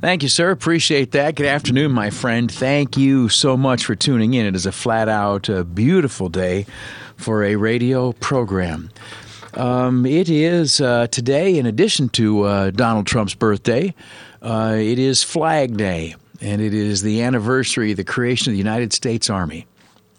Thank you, sir. Appreciate that. Good afternoon, my friend. Thank you so much for tuning in. It is a flat out uh, beautiful day for a radio program. Um, it is uh, today, in addition to uh, Donald Trump's birthday, uh, it is Flag Day, and it is the anniversary of the creation of the United States Army.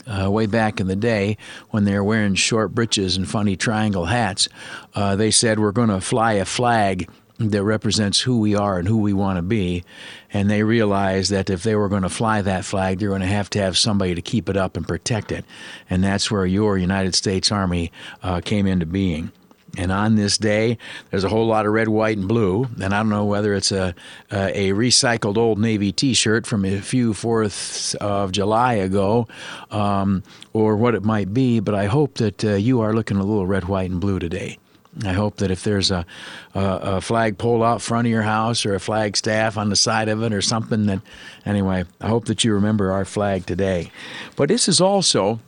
Uh, way back in the day, when they were wearing short breeches and funny triangle hats, uh, they said, We're going to fly a flag that represents who we are and who we want to be. And they realized that if they were going to fly that flag, they're going to have to have somebody to keep it up and protect it. And that's where your United States Army uh, came into being. And on this day, there's a whole lot of red, white, and blue. And I don't know whether it's a a, recycled old Navy T-shirt from a few Fourths of July ago, um, or what it might be. But I hope that uh, you are looking a little red, white, and blue today. I hope that if there's a, a, a flag pole out front of your house or a flag staff on the side of it or something that, anyway, I hope that you remember our flag today. But this is also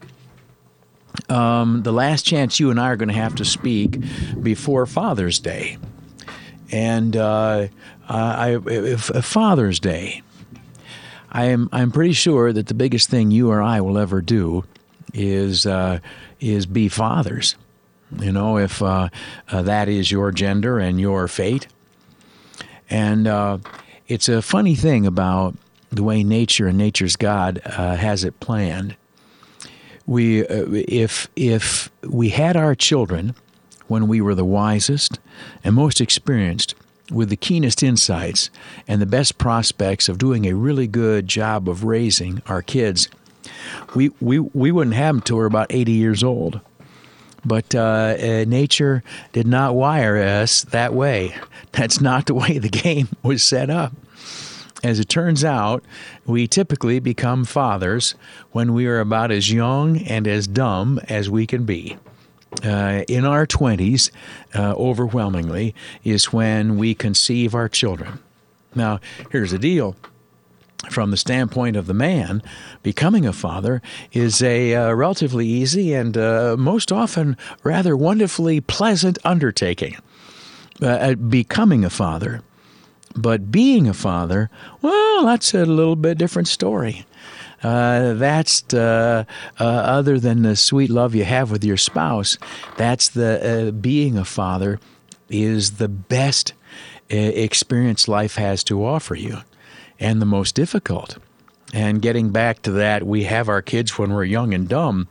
um, the last chance you and I are going to have to speak before Father's Day. And uh, I, if, if Father's Day, I am I'm pretty sure that the biggest thing you or I will ever do is uh, is be fathers. You know, if uh, uh, that is your gender and your fate. And uh, it's a funny thing about the way nature and nature's God uh, has it planned. We, uh, if if we had our children when we were the wisest and most experienced, with the keenest insights and the best prospects of doing a really good job of raising our kids, we we, we wouldn't have them till we're about 80 years old. But uh, uh, nature did not wire us that way. That's not the way the game was set up. As it turns out, we typically become fathers when we are about as young and as dumb as we can be. Uh, in our 20s, uh, overwhelmingly, is when we conceive our children. Now, here's the deal from the standpoint of the man, becoming a father is a uh, relatively easy and uh, most often rather wonderfully pleasant undertaking. Uh, becoming a father. But being a father, well, that's a little bit different story. Uh, that's uh, uh, other than the sweet love you have with your spouse. That's the uh, being a father is the best uh, experience life has to offer you and the most difficult. And getting back to that, we have our kids when we're young and dumb.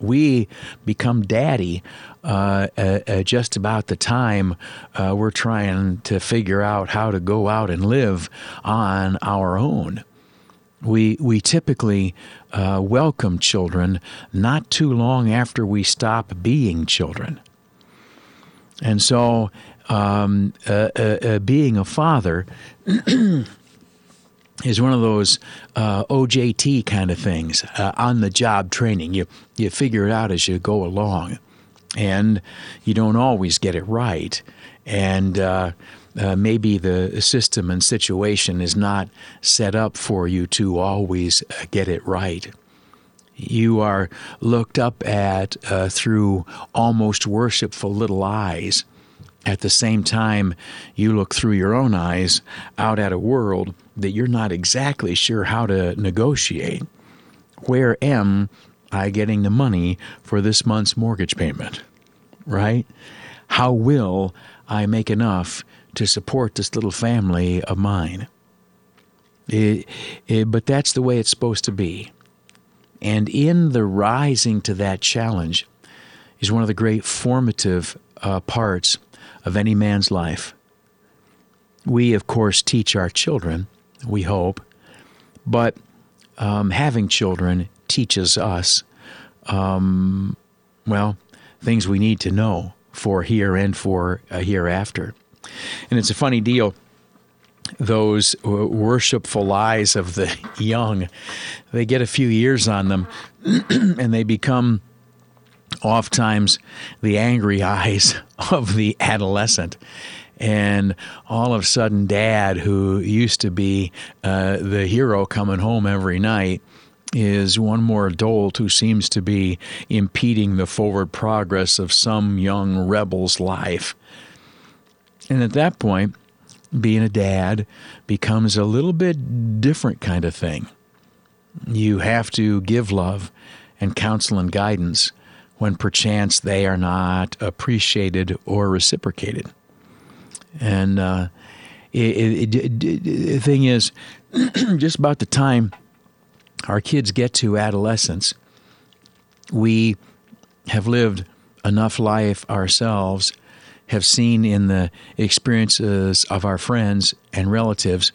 We become daddy uh, uh, uh, just about the time uh, we're trying to figure out how to go out and live on our own. We, we typically uh, welcome children not too long after we stop being children. And so, um, uh, being a father is one of those uh, OJT kind of things, uh, on the job training. You you figure it out as you go along, and you don't always get it right, and uh, uh maybe the system and situation is not set up for you to always uh, get it right. You are looked up at uh, through almost worshipful little eyes. At the same time, you look through your own eyes out at a world that you're not exactly sure how to negotiate. Where am I getting the money for this month's mortgage payment? Right? How will I make enough to support this little family of mine? It, it, but that's the way it's supposed to be. And in the rising to that challenge is one of the great formative uh, parts of any man's life. We, of course, teach our children we hope. But um, having children teaches us, um, well, things we need to know for here and for a hereafter. And it's a funny deal. those worshipful eyes of the young, they get a few years on them and they become oftentimes the angry eyes of the adolescent. And all of a sudden, dad, who used to be uh, the hero coming home every night, is one more adult who seems to be impeding the forward progress of some young rebel's life. And at that point, being a dad becomes a little bit different kind of thing. You have to give love and counsel and guidance when perchance they are not appreciated or reciprocated. And uh, it, it, it, the thing is, just about the time our kids get to adolescence, we have lived enough life ourselves, have seen in the experiences of our friends and relatives,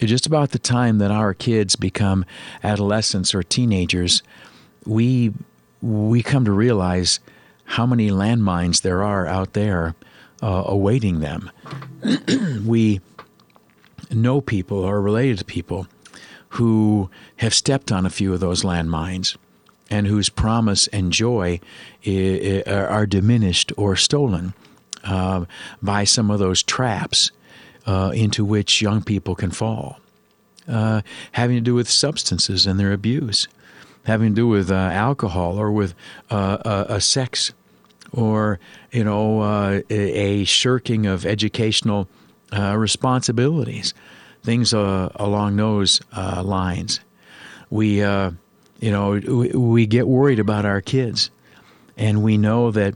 just about the time that our kids become adolescents or teenagers, we we come to realize how many landmines there are out there uh, awaiting them. we know people or related to people who have stepped on a few of those landmines and whose promise and joy are diminished or stolen uh, by some of those traps uh, into which young people can fall, uh, having to do with substances and their abuse, having to do with uh, alcohol or with uh, a sex or you know uh, a shirking of educational responsibilities things uh, along those uh, lines. We, uh, you know, we, we get worried about our kids, and we know that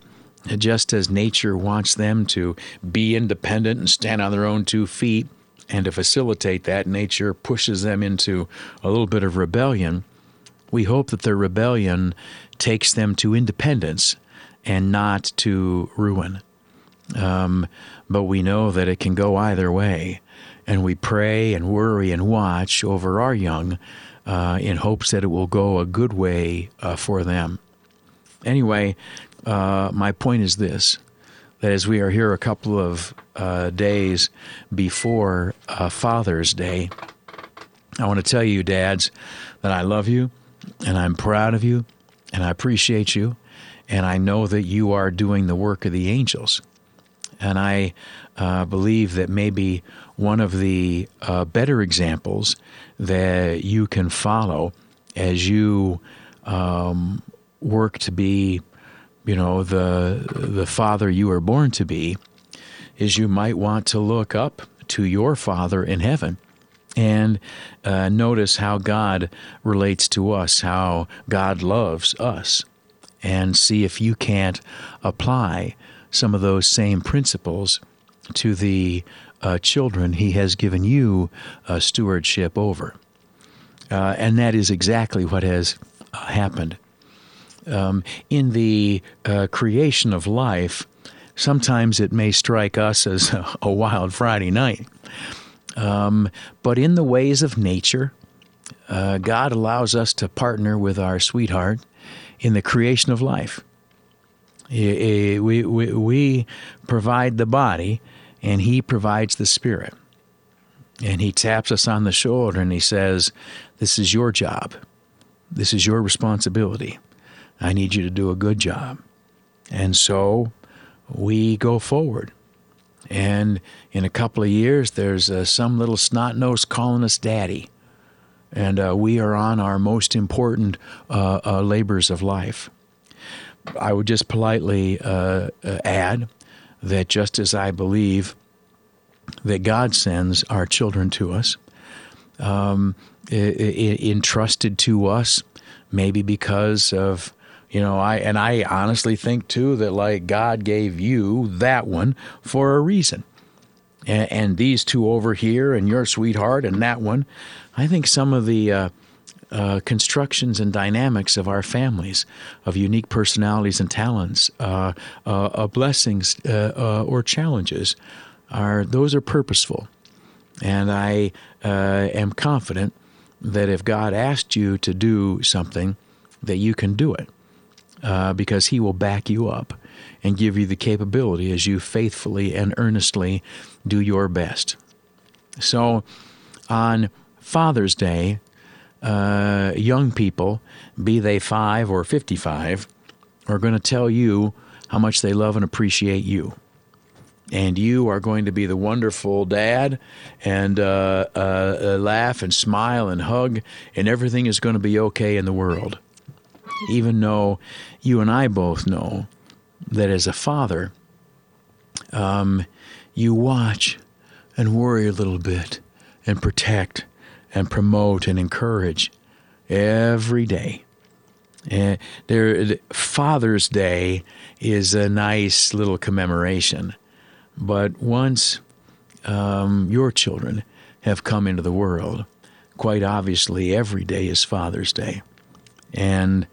just as nature wants them to be independent and stand on their own two feet, and to facilitate that, nature pushes them into a little bit of rebellion. We hope that their rebellion takes them to independence and not to ruin. Um, but we know that it can go either way and we pray and worry and watch over our young uh, in hopes that it will go a good way uh, for them. Anyway, uh, my point is this that as we are here a couple of uh, days before uh, Father's Day, I want to tell you, dads, that I love you and I'm proud of you and I appreciate you and I know that you are doing the work of the angels. And I uh, believe that maybe one of the uh, better examples that you can follow as you um, work to be, you know, the the father you were born to be, is you might want to look up to your Father in heaven and uh, notice how God relates to us, how God loves us, and see if you can't apply some of those same principles to the uh, children he has given you uh, stewardship over. Uh, and that is exactly what has uh, happened. Um, in the uh, creation of life, sometimes it may strike us as a, a wild Friday night. Um, but in the ways of nature, uh, God allows us to partner with our sweetheart in the creation of life. We, we, we provide the body, and He provides the Spirit. And He taps us on the shoulder and He says, This is your job. This is your responsibility. I need you to do a good job. And so we go forward. And in a couple of years, there's uh, some little snot nosed calling us daddy. And uh, we are on our most important uh, uh labors of life. I would just politely uh, uh, add that just as I believe that God sends our children to us, um, entrusted to us, maybe because of you know I and I honestly think too that like God gave you that one for a reason, and, and these two over here and your sweetheart and that one, I think some of the uh, uh, constructions and dynamics of our families, of unique personalities and talents, uh, uh, blessings uh, uh, or challenges, are those are purposeful, and I uh, am confident that if God asked you to do something, that you can do it, because He will back you up and give you the capability as you faithfully and earnestly do your best. So on Father's Day, uh, young people, be they five or 55, are going to tell you how much they love and appreciate you. And you are going to be the wonderful dad and uh, uh, uh, laugh and smile and hug, and everything is going to be okay in the world. Even though you and I both know that as a father, um, you watch and worry a little bit and protect and promote and encourage every day. And there, Father's Day is a nice little commemoration, but once um, your children have come into the world, quite obviously every day is Father's Day, and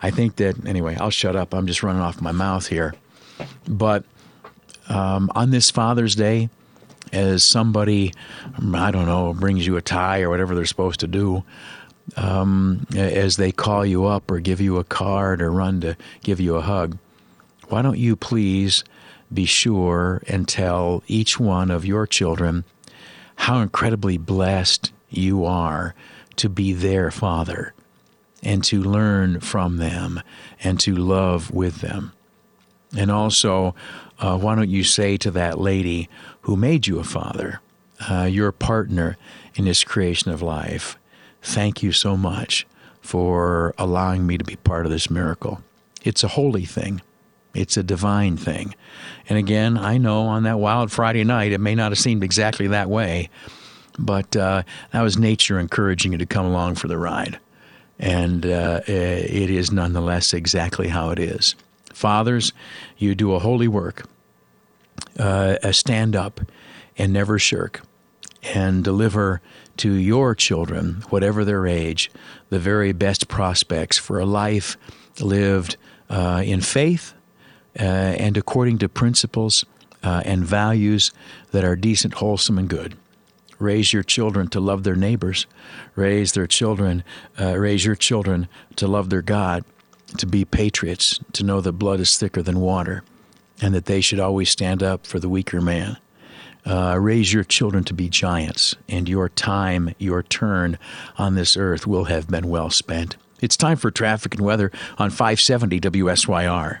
I think that anyway. I'll shut up. I'm just running off my mouth here, but um, on this Father's Day, as somebody, I don't know, brings you a tie or whatever they're supposed to do, um, as they call you up or give you a card or run to give you a hug, why don't you please be sure and tell each one of your children how incredibly blessed you are to be their father and to learn from them and to love with them. And also, uh, why don't you say to that lady who made you a father, uh, your partner in this creation of life, Thank you so much for allowing me to be part of this miracle. It's a holy thing. It's a divine thing. And again, I know on that wild Friday night, it may not have seemed exactly that way, but uh, that was nature encouraging you to come along for the ride. And uh, it is nonetheless exactly how it is. Fathers, you do a holy work. Uh, stand up and never shirk and deliver to your children, whatever their age, the very best prospects for a life lived uh, in faith uh, and according to principles uh, and values that are decent, wholesome, and good. Raise your children to love their neighbors. Raise their children. Uh, raise your children to love their God, to be patriots, to know that blood is thicker than water, and that they should always stand up for the weaker man. Uh, raise your children to be giants, and your time, your turn on this earth will have been well spent. It's time for traffic and weather on 570 WSYR.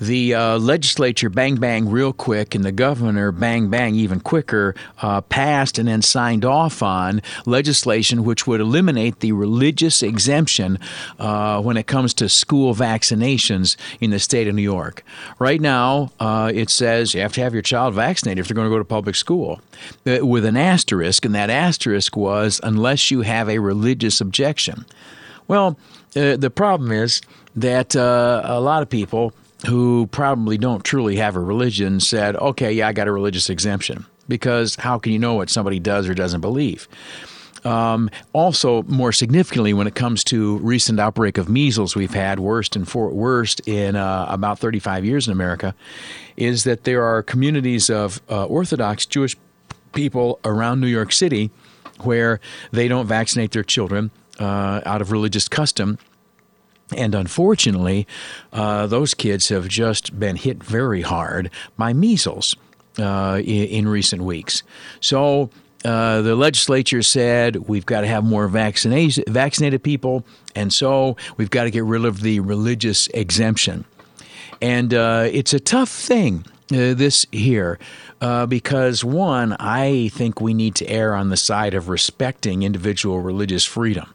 the uh, legislature bang bang real quick, and the governor bang bang even quicker uh, passed and then signed off on legislation which would eliminate the religious exemption uh, when it comes to school vaccinations in the state of New York. Right now, uh, it says you have to have your child vaccinated if they're going to go to public school, uh, with an asterisk, and that asterisk was unless you have a religious objection. Well, uh, the problem is that uh, a lot of people who probably don't truly have a religion said, okay, yeah, I got a religious exemption. Because how can you know what somebody does or doesn't believe? Um, also, more significantly, when it comes to recent outbreak of measles we've had, worst in for, worst in uh, about 35 years in America, is that there are communities of uh, Orthodox Jewish people around New York City where they don't vaccinate their children uh, out of religious custom and unfortunately, uh, those kids have just been hit very hard by measles uh, in, in, recent weeks. So uh, the legislature said we've got to have more vaccinated vaccinated people, and so we've got to get rid of the religious exemption. And uh, it's a tough thing, uh, this here. Uh, because one, I think we need to err on the side of respecting individual religious freedom.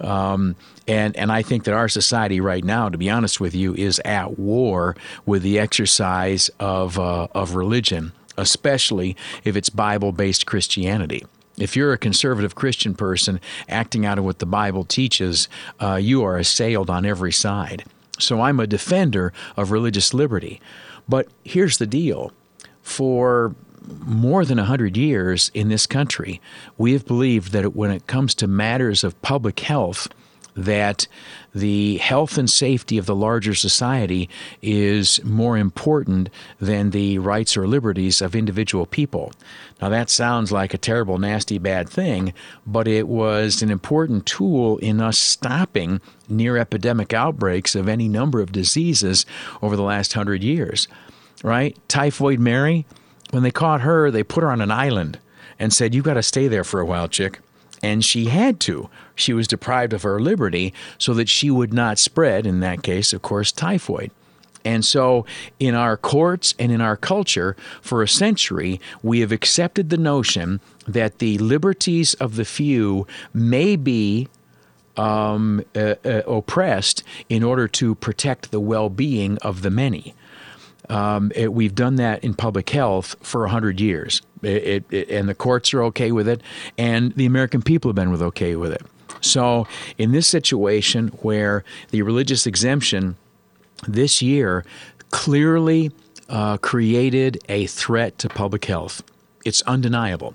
Um, and and I think that our society right now, to be honest with you, is at war with the exercise of uh, of religion, especially if it's Bible based Christianity. If you're a conservative Christian person acting out of what the Bible teaches, uh, you are assailed on every side. So I'm a defender of religious liberty. But here's the deal for more than 100 years in this country, we have believed that when it comes to matters of public health, that the health and safety of the larger society is more important than the rights or liberties of individual people. Now, that sounds like a terrible, nasty, bad thing, but it was an important tool in us stopping near epidemic outbreaks of any number of diseases over the last hundred years. Right? Typhoid Mary, when they caught her, they put her on an island and said, You've got to stay there for a while, chick and she had to. She was deprived of her liberty so that she would not spread, in that case, of course, typhoid. And so, in our courts and in our culture, for a century, we have accepted the notion that the liberties of the few may be um, uh, uh, oppressed in order to protect the well being of the many. Um, it, we've done that in public health for 100 years. It, it, and the courts are okay with it, and the American people have been with okay with it. So, in this situation where the religious exemption this year clearly uh, created a threat to public health, it's undeniable.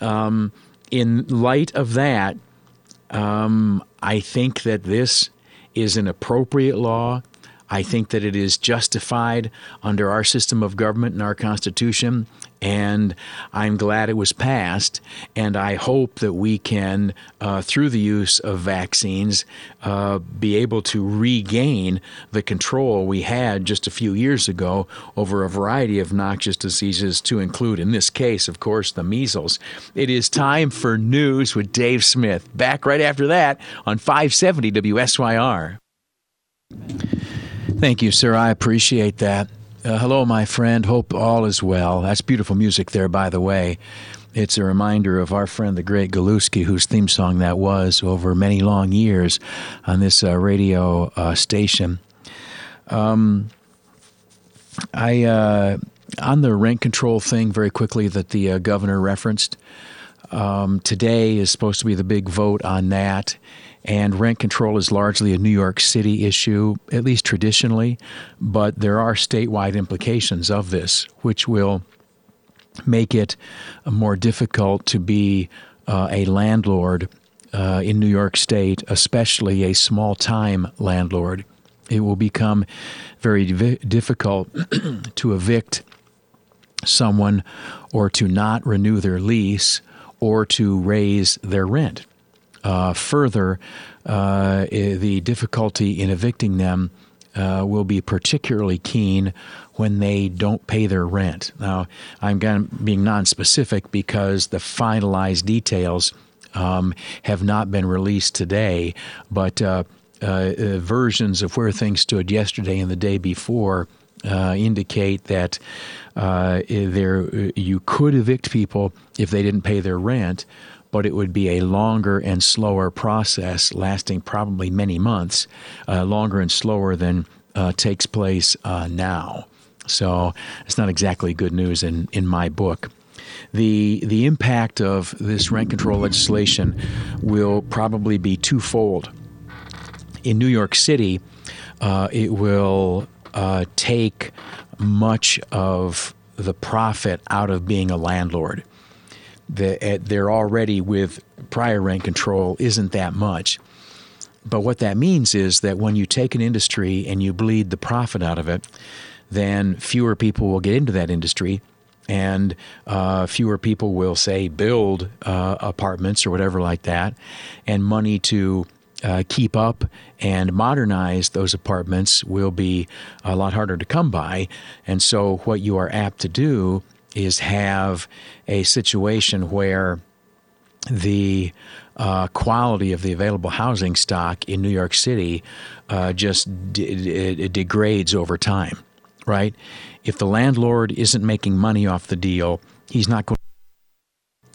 Um, in light of that, um, I think that this is an appropriate law. I think that it is justified under our system of government and our Constitution, and I'm glad it was passed. And I hope that we can, uh, through the use of vaccines, uh, be able to regain the control we had just a few years ago over a variety of noxious diseases, to include, in this case, of course, the measles. It is time for news with Dave Smith. Back right after that on 570 WSYR. Thank you, sir. I appreciate that. Uh, hello, my friend. Hope all is well. That's beautiful music there, by the way. It's a reminder of our friend, the great Galuski, whose theme song that was over many long years on this uh, radio uh, station. Um, I uh, on the rent control thing very quickly that the uh, governor referenced. Um, today is supposed to be the big vote on that and rent control is largely a New York City issue, at least traditionally, but there are statewide implications of this, which will make it more difficult to be uh, a landlord uh, in New York State, especially a small time landlord. It will become very difficult to evict someone or to not renew their lease or to raise their rent. Uh, further, uh, the difficulty in evicting them uh, will be particularly keen when they don't pay their rent. Now, I'm being non-specific because the finalized details um, have not been released today, but uh, uh, versions of where things stood yesterday and the day before uh, indicate that uh, there you could evict people if they didn't pay their rent, but it would be a longer and slower process, lasting probably many months, uh, longer and slower than uh, takes place uh, now. So it's not exactly good news in, in my book. The, the impact of this rent control legislation will probably be twofold. In New York City, uh, it will uh, take much of the profit out of being a landlord that they're already with prior rent control isn't that much. But what that means is that when you take an industry and you bleed the profit out of it, then fewer people will get into that industry, and uh, fewer people will say build uh, apartments or whatever like that, and money to uh, keep up and modernize those apartments will be a lot harder to come by. And so, what you are apt to do is have a situation where the uh, quality of the available housing stock in New York City uh, just de- degrades over time, right? If the landlord isn't making money off the deal, he's not going.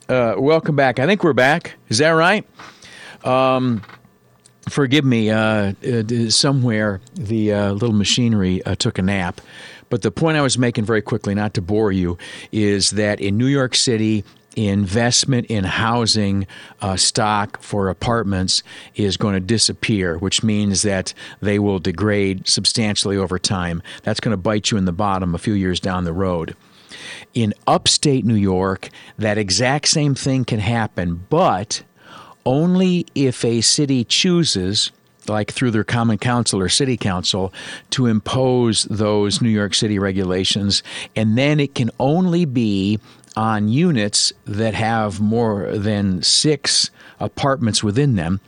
Uh, welcome back. I think we're back. Is that right? Um, forgive me. Uh, uh, somewhere the uh, little machinery took a nap. But the point I was making very quickly, not to bore you, is that in New York City investment in housing uh, stock for apartments is going to disappear, which means that they will degrade substantially over time. That's going to bite you in the bottom a few years down the road. In upstate New York, that exact same thing can happen, but only if a city chooses like through their common council or city council to impose those New York City regulations. And then it can only be on units that have more than 6 apartments within them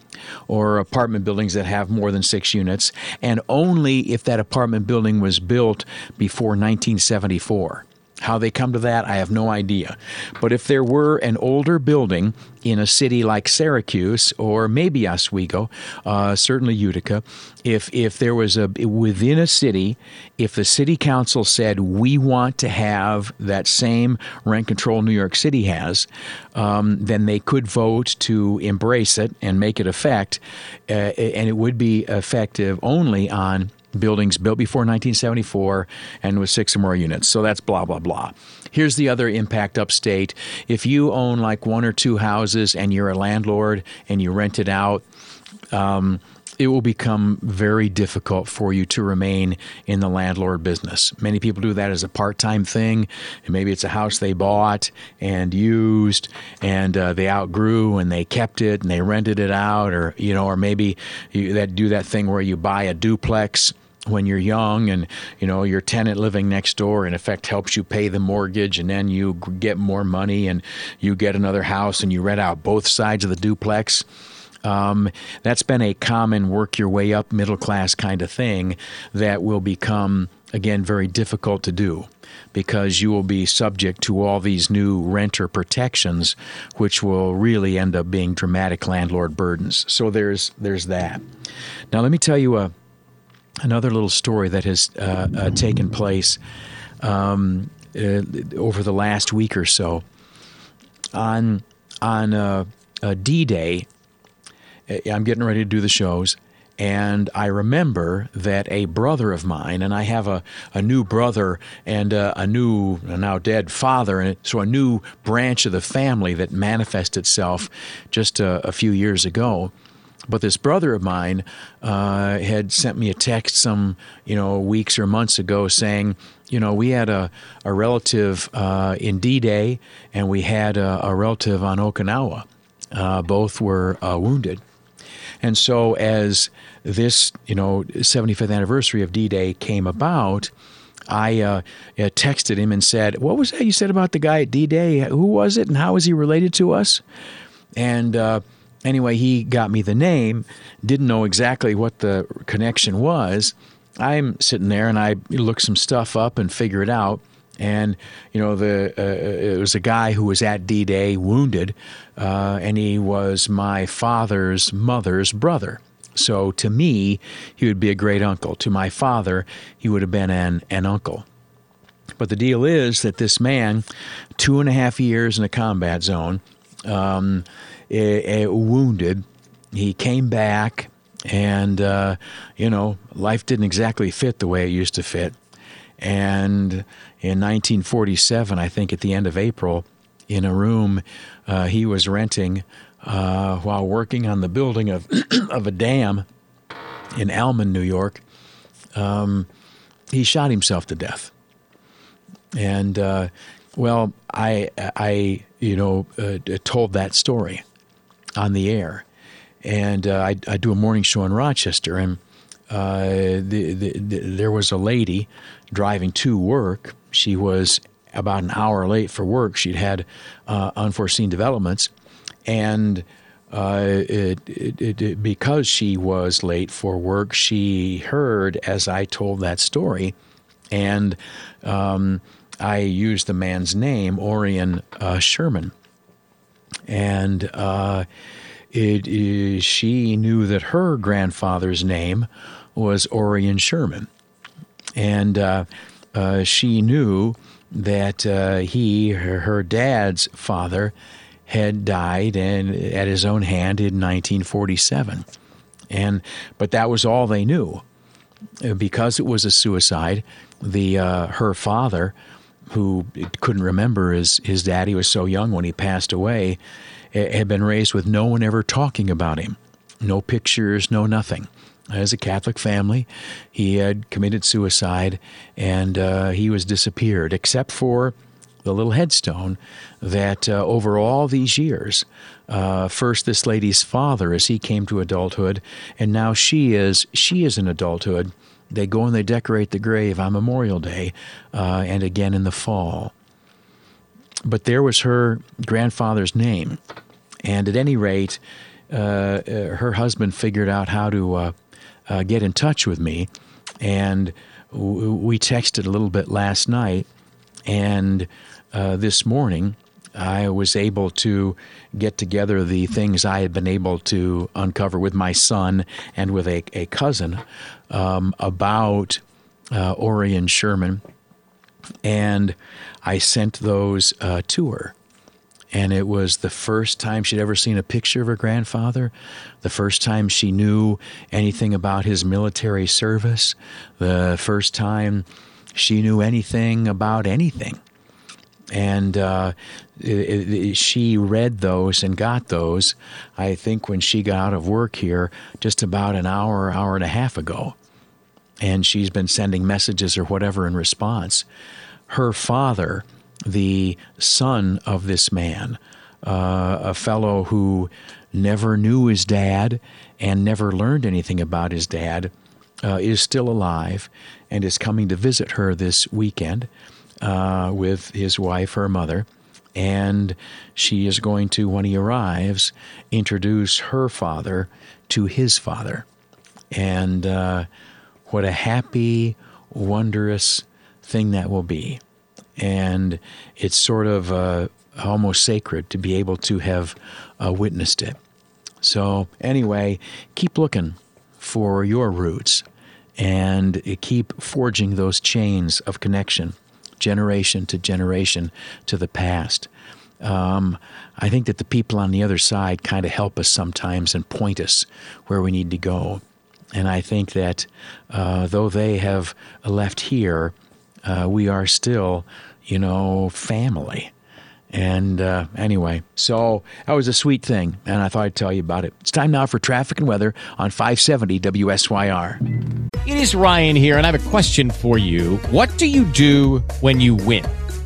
or apartment buildings that have more than 6 units and only if that apartment building was built before 1974 how they come to that, I have no idea. But if there were an older building in a city like Syracuse or maybe Oswego, uh, certainly Utica, if if there was a within a city, if the city council said we want to have that same rent control New York City has, um, then they could vote to embrace it and make it effect, uh, and it would be effective only on buildings built before 1974 and with six or more units. So that's blah, blah, blah. Here's the other impact upstate. If you own like one or two houses and you're a landlord and you rent it out, um, it will become very difficult for you to remain in the landlord business. Many people do that as a part time thing. And maybe it's a house they bought and used and uh, they outgrew and they kept it and they rented it out, or, you know, or maybe you that do that thing where you buy a duplex when you're young and you know your tenant living next door in effect helps you pay the mortgage and then you get more money and you get another house and you rent out both sides of the duplex um, that's been a common work your way up middle class kind of thing that will become, again, very difficult to do because you will be subject to all these new renter protections, which will really end up being dramatic landlord burdens. So there's there's that. Now let me tell you a another little story that has uh, uh, taken place um, uh, over the last week or so. On on uh, D Day, uh, I'm getting ready to do the shows. And I remember that a brother of mine, and I have a, a new brother and a, a new, a now dead father, and so a new branch of the family that manifested itself just a, a few years ago. But this brother of mine uh, had sent me a text some, you know, weeks or months ago saying, you know, we had a, a relative uh, in D Day and we had a, a relative on Okinawa. Uh, both were uh, wounded. And so, as this, you know, 75th anniversary of D-Day came about, I uh, texted him and said, "What was that you said about the guy at D-Day? Who was it, and how is he related to us?" And uh, anyway, he got me the name. Didn't know exactly what the connection was. I'm sitting there and I look some stuff up and figure it out and you know the uh, it was a guy who was at D-Day wounded, uh, and he was my father's mother's brother. So to me, he would be a great uncle. To my father, he would have been an an uncle. But the deal is that this man, two and a half years in a combat zone, um, a wounded, he came back, and uh, you know life didn't exactly fit the way it used to fit, and in 1947, I think at the end of April, in a room uh, he was renting uh, while working on the building of, of a dam in Almond, New York. Um, he shot himself to death. And, uh, well, I, I, you know, uh, told that story on the air. And uh, I, I do a morning show in Rochester, and uh, the, the, the, there was a lady driving to work she was about an hour late for work. She'd had uh, unforeseen developments, and uh, it, it, it, because she was late for work, she heard as I told that story, and um, I used the man's name, Orion uh, Sherman, and uh, it, she knew that her grandfather's name was Orion Sherman, and uh, uh, she knew that uh, he, her, her, dad's father, had died and at his own hand in 1947. And but that was all they knew, because it was a suicide. The uh, her father who couldn't remember his, his dad, he was so young when he passed away, had been raised with no one ever talking about him. No pictures, no nothing. As a Catholic family, he had committed suicide and uh, he was disappeared, except for the little headstone that uh, over all these years, uh, first this lady's father as he came to adulthood, and now she is she is in adulthood. They go and they decorate the grave on Memorial Day, uh, and again in the fall. But there was her grandfather's name, and at any rate, uh, uh, her husband figured out how to uh, get in touch with me, and w- we texted a little bit last night, and uh, this morning, I was able to get together the things I had been able to uncover with my son and with a, a cousin um, about uh, Orion Sherman. And I sent those uh, to her. And it was the first time she'd ever seen a picture of her grandfather, the first time she knew anything about his military service, the first time she knew anything about anything and uh, she read those and got those. I think when she got out of work here, just about an hour, hour and a half ago, and she's been sending messages or whatever in response. Her father, the son of this man, uh, a fellow who never knew his dad and never learned anything about his dad, uh, is still alive and is coming to visit her this weekend uh, with his wife, her mother, and she is going to, when he arrives, introduce her father to his father. And uh, what a happy, wondrous thing that will be. And it's sort of uh, almost sacred to be able to have uh, witnessed it. So, anyway, keep looking for your roots and keep forging those chains of connection generation to generation to the past. Um, I think that the people on the other side kind of help us sometimes and point us where we need to go. And I think that uh, though they have left here, uh, we are still, you know, family. And uh, anyway, so that was a sweet thing, and I thought I'd tell you about it. It's time now for traffic and weather on 570 WSYR. It is Ryan here, and I have a question for you. What do you do when you win?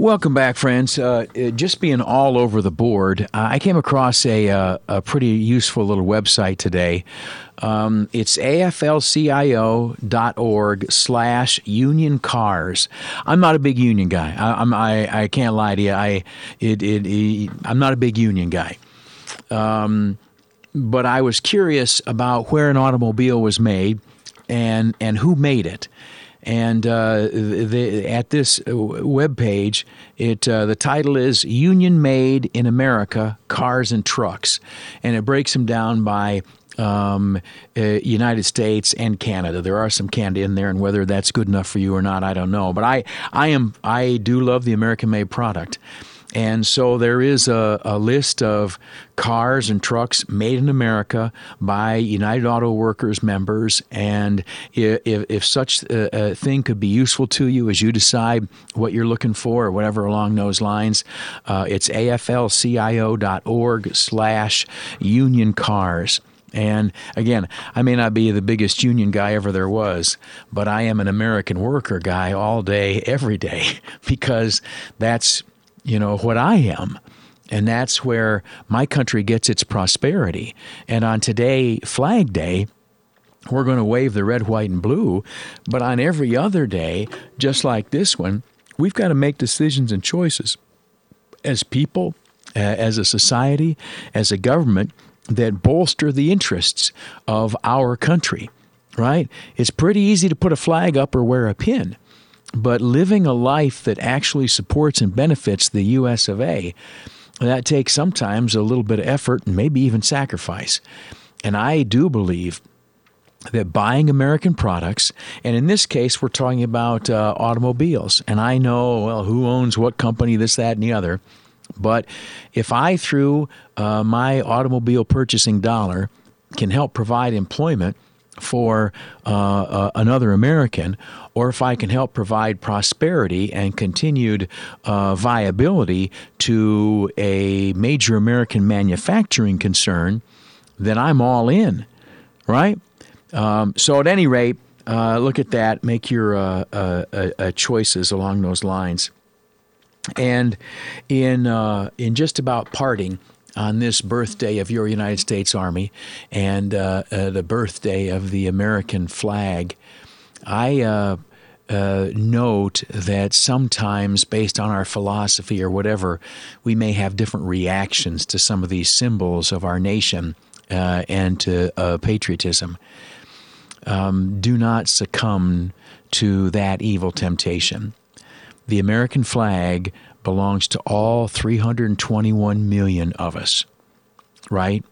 Welcome back, friends. Uh, just being all over the board, uh, I came across a, uh, a pretty useful little website today. Um, it's aflcio.org slash union cars. I'm not a big union guy. I, I'm, I, I can't lie to you. I, it, it, it, I'm not a big union guy. Um, but I was curious about where an automobile was made and, and who made it. And uh, at this web page, it uh, the title is "Union Made in America: Cars and Trucks," and it breaks them down by um, uh, United States and Canada. There are some Canada in there, and whether that's good enough for you or not, I don't know. But I, I am, I do love the American-made product. And so there is a, a, list of cars and trucks made in America by United Auto Workers members. And if, if such a, thing could be useful to you as you decide what you're looking for or whatever along those lines, uh, it's aflcio.org slash union cars. And again, I may not be the biggest union guy ever there was, but I am an American worker guy all day, every day, because that's you know, what I am. And that's where my country gets its prosperity. And on today, Flag Day, we're going to wave the red, white, and blue. But on every other day, just like this one, we've got to make decisions and choices as people, as a society, as a government that bolster the interests of our country, right? It's pretty easy to put a flag up or wear a pin. But living a life that actually supports and benefits the U.S. of A. That takes sometimes a little bit of effort and maybe even sacrifice. And I do believe that buying American products, and in this case, we're talking about uh, automobiles. And I know, well, who owns what company, this, that, and the other. But if I, through uh, my automobile purchasing dollar, can help provide employment for uh, uh, another American, or if I can help provide prosperity and continued uh, viability to a major American manufacturing concern, then I'm all in, right? Um, so, at any rate, uh, look at that, make your uh, uh, choices along those lines. And in, in just about parting, on this birthday of your United States Army and uh, uh, the birthday of the American flag, I uh, uh, note that sometimes, based on our philosophy or whatever, we may have different reactions to some of these symbols of our nation uh, and to uh, patriotism. Um, do not succumb to that evil temptation. The American flag belongs to all 321 million of us, right?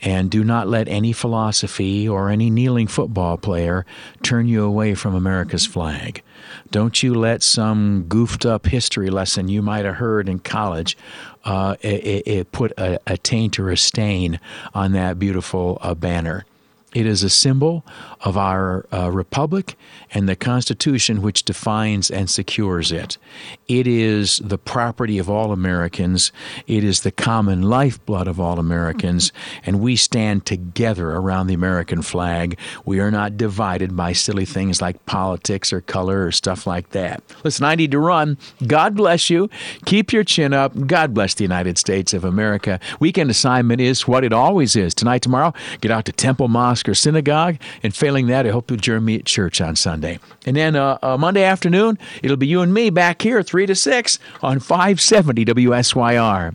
And do not let any philosophy or any kneeling football player turn you away from America's flag. Don't you let some goofed up history lesson you might have heard in college uh, it, it put a, a, taint or a stain on that beautiful uh, banner. It is a symbol of our uh, republic and the Constitution which defines and secures it. It is the property of all Americans. It is the common lifeblood of all Americans, and we stand together around the American flag. We are not divided by silly things like politics or color or stuff like that. Listen, I need to run. God bless you. Keep your chin up. God bless the United States of America. Weekend assignment is what it always is. Tonight, tomorrow, get out to Temple Mosque or synagogue, and failing that, I hope you'll join me at church on Sunday. And then uh, uh, Monday afternoon, it'll be you and me back here 3 to 6 on 570 WSYR.